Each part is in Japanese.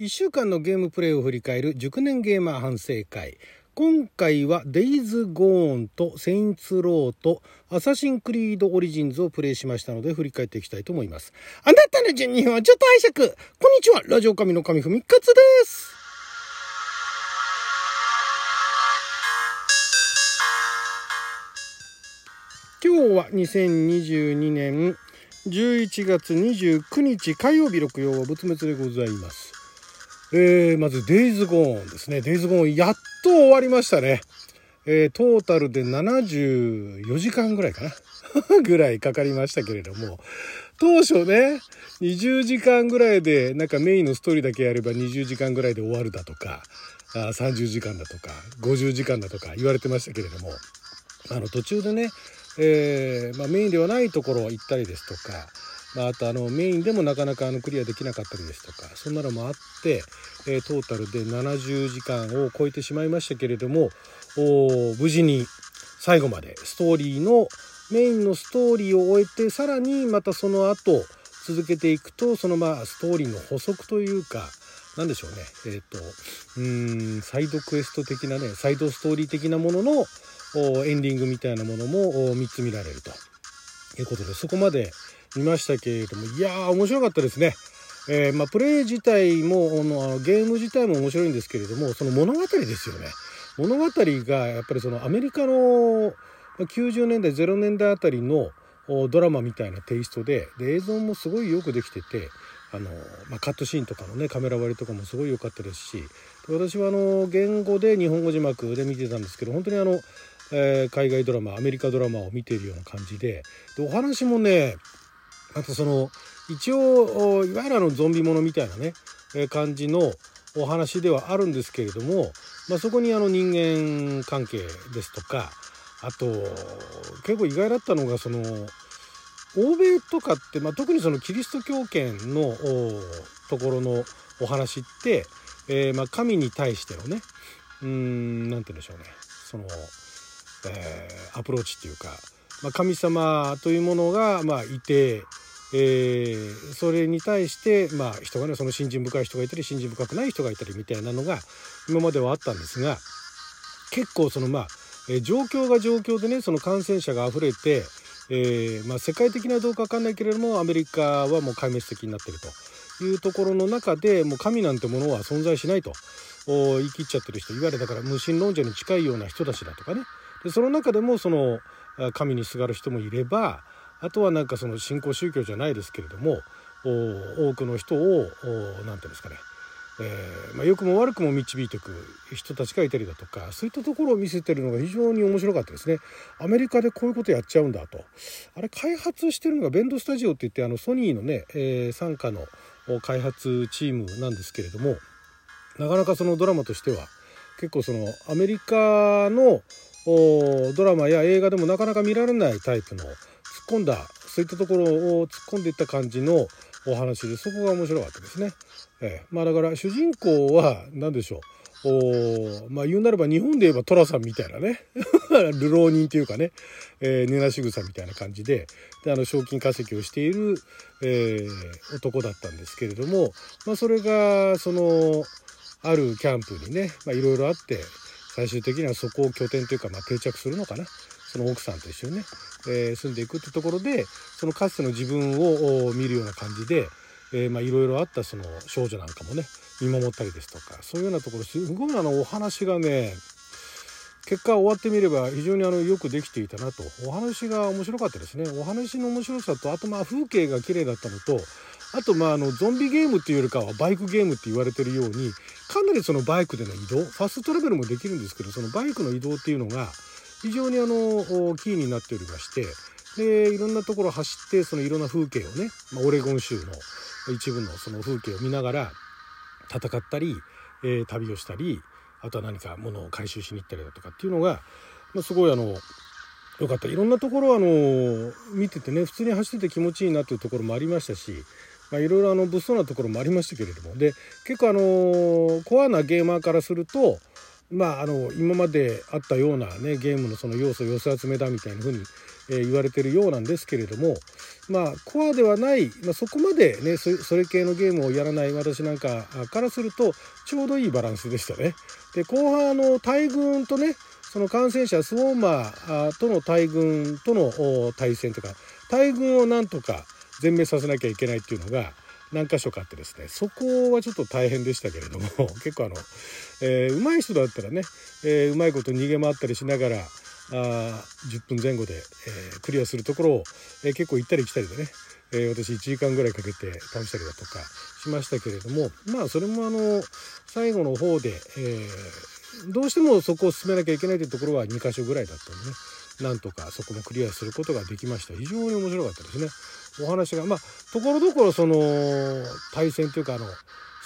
1週間のゲームプレイを振り返る熟年ゲーマー反省会。今回はデイズ・ゴーンとセインツ・ローとアサシン・クリード・オリジンズをプレイしましたので振り返っていきたいと思います。あなたの順にはちょっと拝借こんにちはラジオ神の神ふみかつです。今日は2022年11月29日火曜日6曜は仏滅でございます。えー、まず、デイズゴーンですね。デイズゴーン、やっと終わりましたね。えー、トータルで74時間ぐらいかな ぐらいかかりましたけれども、当初ね、20時間ぐらいで、なんかメインのストーリーだけやれば20時間ぐらいで終わるだとか、あ30時間だとか、50時間だとか言われてましたけれども、あの途中でね、えー、まあ、メインではないところ行ったりですとか、まあ、あとあのメインでもなかなかあのクリアできなかったりですとかそんなのもあって、え、トータルで70時間を超えてしまいましたけれども無事に最後までストーリーのメインのストーリーを終えてさらにまたその後続けていくとそのまあストーリーの補足というか何でしょうね。えっ、ー、とうんサイドクエスト的なねサイドストーリー的なもののエンディングみたいなものも3つ見られるということでそこまで見ましたけれどもいやー面白かったですね。えー、まあ、プレイ自体もゲーム自体も面白いんですけれどもその物語ですよね。物語がやっぱりそのアメリカの90年代0年代あたりのドラマみたいなテイストでで映像もすごいよくできててあの、まあ、カットシーンとかのねカメラ割りとかもすごい良かったですし私はあの言語で日本語字幕で見てたんですけど本当にあの、えー、海外ドラマアメリカドラマを見ているような感じででお話もねあとその一応いわゆるあのゾンビものみたいなね感じのお話ではあるんですけれども、まあ、そこにあの人間関係ですとかあと結構意外だったのがその欧米とかって、まあ、特にそのキリスト教圏のところのお話って、えー、まあ神に対してのねうん何て言うんでしょうね。その、えー、アプローチっていうか、まあ、神様というものが、ま、いてえー、それに対して、まあ、人がねその信心深い人がいたり信心深くない人がいたりみたいなのが今まではあったんですが結構そのまあ、えー、状況が状況でねその感染者が溢れて、えーまあ、世界的などうか分かんないけれどもアメリカはもう壊滅的になってると。いうところの中でもう神なんてものは存在しないと。言い切っちゃってる人いわゆるだから無神論者に近いような人たちだとかね。でその中でもその神にすがる人もいればあとはなんかその新興宗教じゃないですけれども多くの人を何て言うんですかねえー、まあ、良くも悪くも導いていく人たちがいたりだとかそういったところを見せてるのが非常に面白かったですね。アメリカでこういうことやっちゃうんだと。あれ開発してるのがベンドスタジオって言ってあのソニーのね、えー、傘下の開発チームなんですけれどもなかなかそのドラマとしては結構そのアメリカのドラマや映画でもなかなか見られないタイプの込んだそういったところを突っ込んでいった感じのお話でそこが面白かったですね。えー、まあだから主人公は何でしょう。おまあ言うなれば日本で言えば寅さんみたいなね。流浪人っていうかね、えー、根なし草みたいな感じで。であの賞金稼ぎをしている、えー、男だったんですけれども、まあ、それがそのあるキャンプにねいろいろあって最終的にはそこを拠点というか、まあ、定着するのかな。その奥さんと一緒にね、えー、住んでいくってところでそのかつての自分を見るような感じでいろいろあったその少女なんかもね見守ったりですとかそういうようなところすごいあのお話がね結果終わってみれば非常にあのよくできていたなと。お話が面白かったですね。お話の面白さとあとまあ風景が綺麗だったのとあとまああのゾンビゲームっていうよりかはバイクゲームって言われてるようにかなりそのバイクでの移動ファストトラベルもできるんですけどそのバイクの移動っていうのが非常にあのキーになっておりましてでいろんなところ走ってそのいろんな風景をね、まあ、オレゴン州の一部のその風景を見ながら戦ったり、えー、旅をしたりあとは何か物を回収しに行ったりだとかっていうのが、まあ、すごいあのよかった。いろんなところあの見ててね普通に走ってて気持ちいいなっていうところもありましたし、まあ、いろいろあの物騒なところもありましたけれども。で結構あのコアなゲーマーからするとまあ、あの今まであったような、ね、ゲームのその要素寄せ集めだみたいな風にえ言われてるようなんですけれどもまあコアではない、まあ、そこまでねそれ系のゲームをやらない私なんかからするとちょうどいいバランスでしたね。で後半の大軍とねその感染者スウォーマーとの大軍との対戦とか大軍をなんとか全滅させなきゃいけないっていうのが何箇所かあってですねそこはちょっと大変でしたけれども 結構あの、えー、上手い人だったらね、えー、うまいこと逃げ回ったりしながらあ10分前後で、えー、クリアするところを、えー、結構行ったり来たりでね、えー、私1時間ぐらいかけて倒したりだとかしましたけれどもまあそれもあの最後の方で、えどうしてもそこを進めなきゃいけないというところは2箇所ぐらいだったんでねなんとかそこもクリアすることができました。非常に面白かったですね。お話がまあところどころその対戦というかあの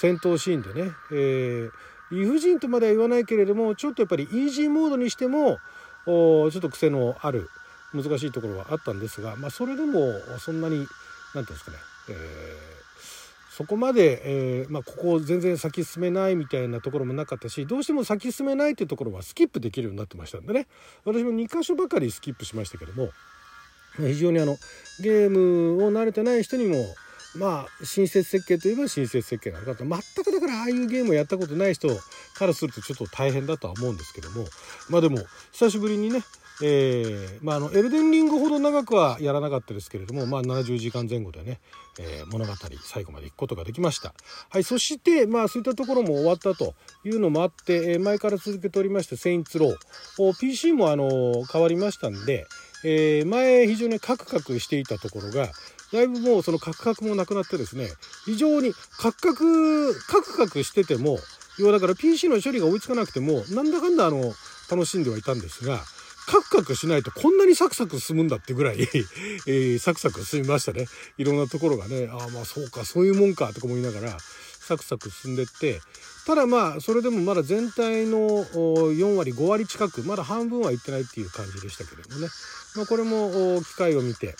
戦闘シーンでね、えー、理不尽とまでは言わないけれどもちょっとやっぱりイージーモードにしてもちょっと癖のある難しいところはあったんですが、まあ、それでもそんなに何て言うんですかね、えー、そこまで、えー、まあ、ここ全然先進めないみたいなところもなかったしどうしても先進めないっていうところはスキップできるようになってましたんでね。私も2箇所ばかりスキップしましたけども非常にあのゲームを慣れてない人にもまあ親切設計といえば親切設計なのかと。全くだからああいうゲームをやったことない人からするとちょっと大変だとは思うんですけども。まあでも久しぶりにねえー、まあ、あのエルデンリングほど長くはやらなかったですけれども、まあ、70時間前後でね、えー、物語最後まで行くことができました。はい、そして、まあ、そういったところも終わったというのもあって、えー、前から続けておりまして「セインツロー」PC もあの変わりましたんで、えー、前非常にカクカクしていたところがだいぶもうそのカクカクもなくなってですね非常にカクカクカクカクしてても要はだから PC の処理が追いつかなくてもなんだかんだあの楽しんではいたんですがカクカクしないとこんなにサクサク進むんだってぐらい えー、サクサク進みましたね。いろんなところがねああまあそうかそういうもんかとか思いながらサクサク進んでってただまあそれでもまだ全体の4割5割近くまだ半分はいってないっていう感じでしたけれどもね、まあ、これも機会を見て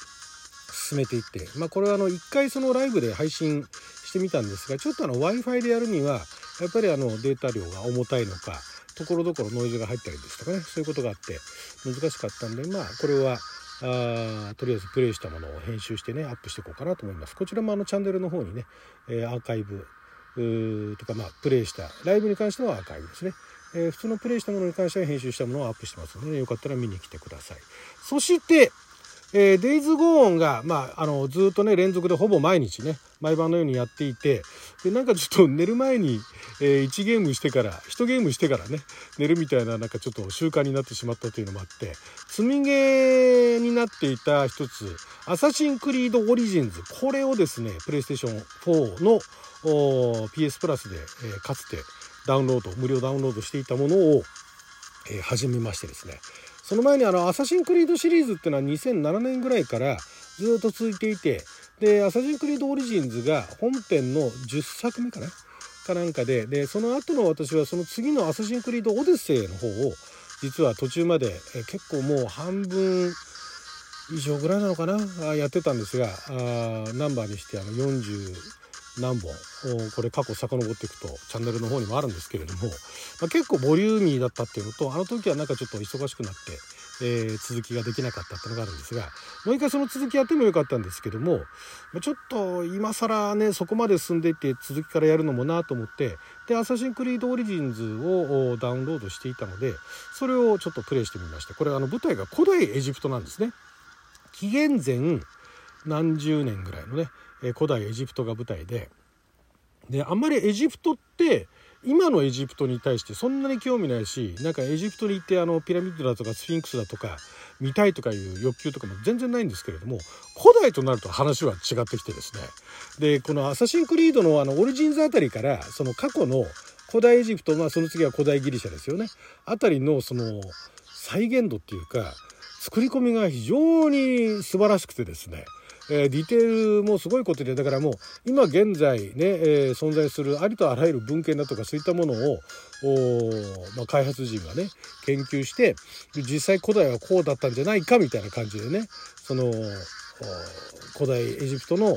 進めていって、まあ、これはあの1回そのライブで配信してみたんですがちょっとあの w i f i でやるにはやっぱりあのデータ量が重たいのかところどころノイズが入ったりですとかねそういうことがあって難しかったんでまあこれはあとりあえずプレイしたものを編集してねアップしていこうかなと思います。こちらもあのチャンネルの方にね、えー、アーカイブとかまあプレイしたライブに関してはアーカイブですね、えー、普通のプレイしたものに関しては編集したものをアップしてますので、よかったら見に来てください。そしてえー、デイズ・ゴーンが、まあ、あのずっとね連続でほぼ毎日ね毎晩のようにやっていてでなんかちょっと寝る前に、えー、1ゲームしてから1ゲームしてからね寝るみたいななんかちょっと習慣になってしまったというのもあって積みゲーになっていた一つ「アサシン・クリード・オリジンズ」これをですねプレイステーション4の PS プラスで、えー、かつてダウンロード無料ダウンロードしていたものを、えー、始めましてですね。その前にあの「アサシン・クリード」シリーズっていうのは2007年ぐらいからずっと続いていてで「アサシン・クリード・オリジンズ」が本編の10作目かな？かなんかででその後の私はその次の「アサシン・クリード・オデッセイ」の方を実は途中までえ結構もう半分以上ぐらいなのかな？やってたんですがあナンバーにしてあの40何本？これ過去遡っていくとチャンネルの方にもあるんですけれども、まあ、結構ボリューミーだったっていうのとあの時はなんかちょっと忙しくなって、えー、続きができなかったっていうのがあるんですがもう一回その続きやってもよかったんですけども、ま、ちょっと今更ねそこまで進んでいって続きからやるのもなと思ってで「アサシンクリードオリジンズ」をダウンロードしていたのでそれをちょっとプレイしてみましてこれあの舞台が古代エジプトなんですね。紀元前何十年ぐらいのねえ古代エジプトが舞台で。であんまりエジプトって今のエジプトに対してそんなに興味ないしなんかエジプトに行ってあのピラミッドだとかスフィンクスだとか見たいとかいう欲求とかも全然ないんですけれども古代となると話は違ってきてですね。でこの「アサシン・クリードの」あのオリジンズあたりからその過去の古代エジプトまあその次は古代ギリシャですよね。あたりのその再現度っていうか作り込みが非常に素晴らしくてですね。えー、ディテールもすごいことでだからもう今現在ね、えー、存在するありとあらゆる文献だとかそういったものをまあ、開発陣がね研究して実際古代はこうだったんじゃないかみたいな感じでねその古代エジプトの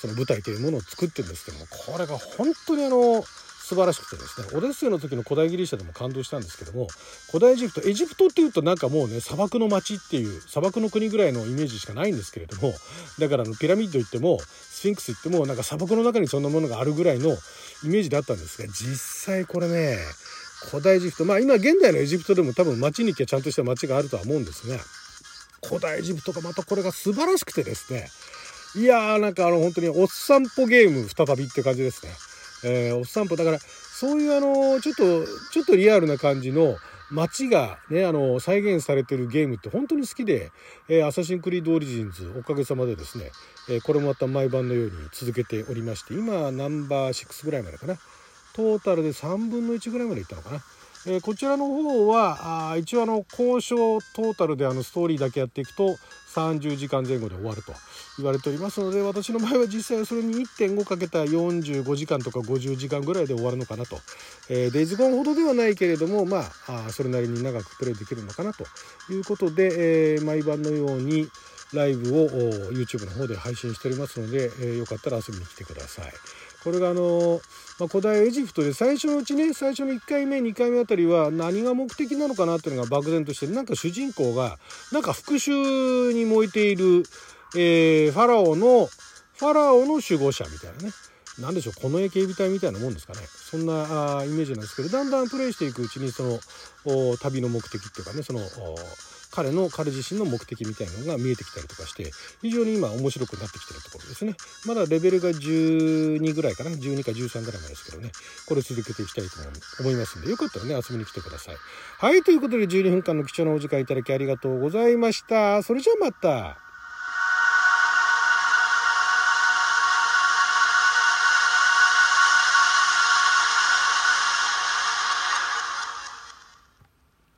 その舞台というものを作ってるんですけどもこれが本当にあの素晴らしくてですねオデッセイの時の古代ギリシャでも感動したんですけども古代エジプトエジプトっていうとなんかもうね砂漠の街っていう砂漠の国ぐらいのイメージしかないんですけれどもだからあのピラミッド行ってもスフィンクス行ってもなんか砂漠の中にそんなものがあるぐらいのイメージだったんですが実際これね古代エジプトまあ今現代のエジプトでも多分街に行きゃちゃんとした街があるとは思うんですが古代エジプトがまたこれが素晴らしくてですねいやーなんかあの本当におっさんぽゲーム再びって感じですね。えー、おっさんぽだからそういうあのちょっとちょっとリアルな感じの街がねあの再現されてるゲームって本当に好きで、えー、アサシンクリードオリジンズおかげさまでですね、えー、これもまた毎晩のように続けておりまして今ナンバー6ぐらいまでかなトータルで3分の1ぐらいまでいったのかな。え、こちらの方はあ一応あの交渉トータルであのストーリーだけやっていくと30時間前後で終わると言われておりますので私の場合は実際はそれに1.5かけた45時間とか50時間ぐらいで終わるのかなと、えー、デイズゴンほどではないけれどもまああそれなりに長くプレイできるのかなということで、えー、毎晩のようにライブを YouTube の方で配信しておりますので、えー、よかったら遊びに来てください。これがあの、まあ、古代エジプトで最初のうちね最初の1回目2回目あたりは何が目的なのかなっていうのが漠然としてなんか主人公がなんか復讐に燃えている、えー、ファラオのファラオの守護者みたいなね。何でしょうこの絵警備隊みたいなもんですかね。そんなあイメージなんですけどだんだんプレイしていくうちにその旅の目的っていうかねその彼の彼自身の目的みたいなのが見えてきたりとかして非常に今面白くなってきてるところですね。まだレベルが12ぐらいかな。12か13ぐらいまでですけどね。これ続けていきたいと思いますんでよかったらね遊びに来てください。はいということで12分間の貴重なお時間いただきありがとうございました。それじゃあまた。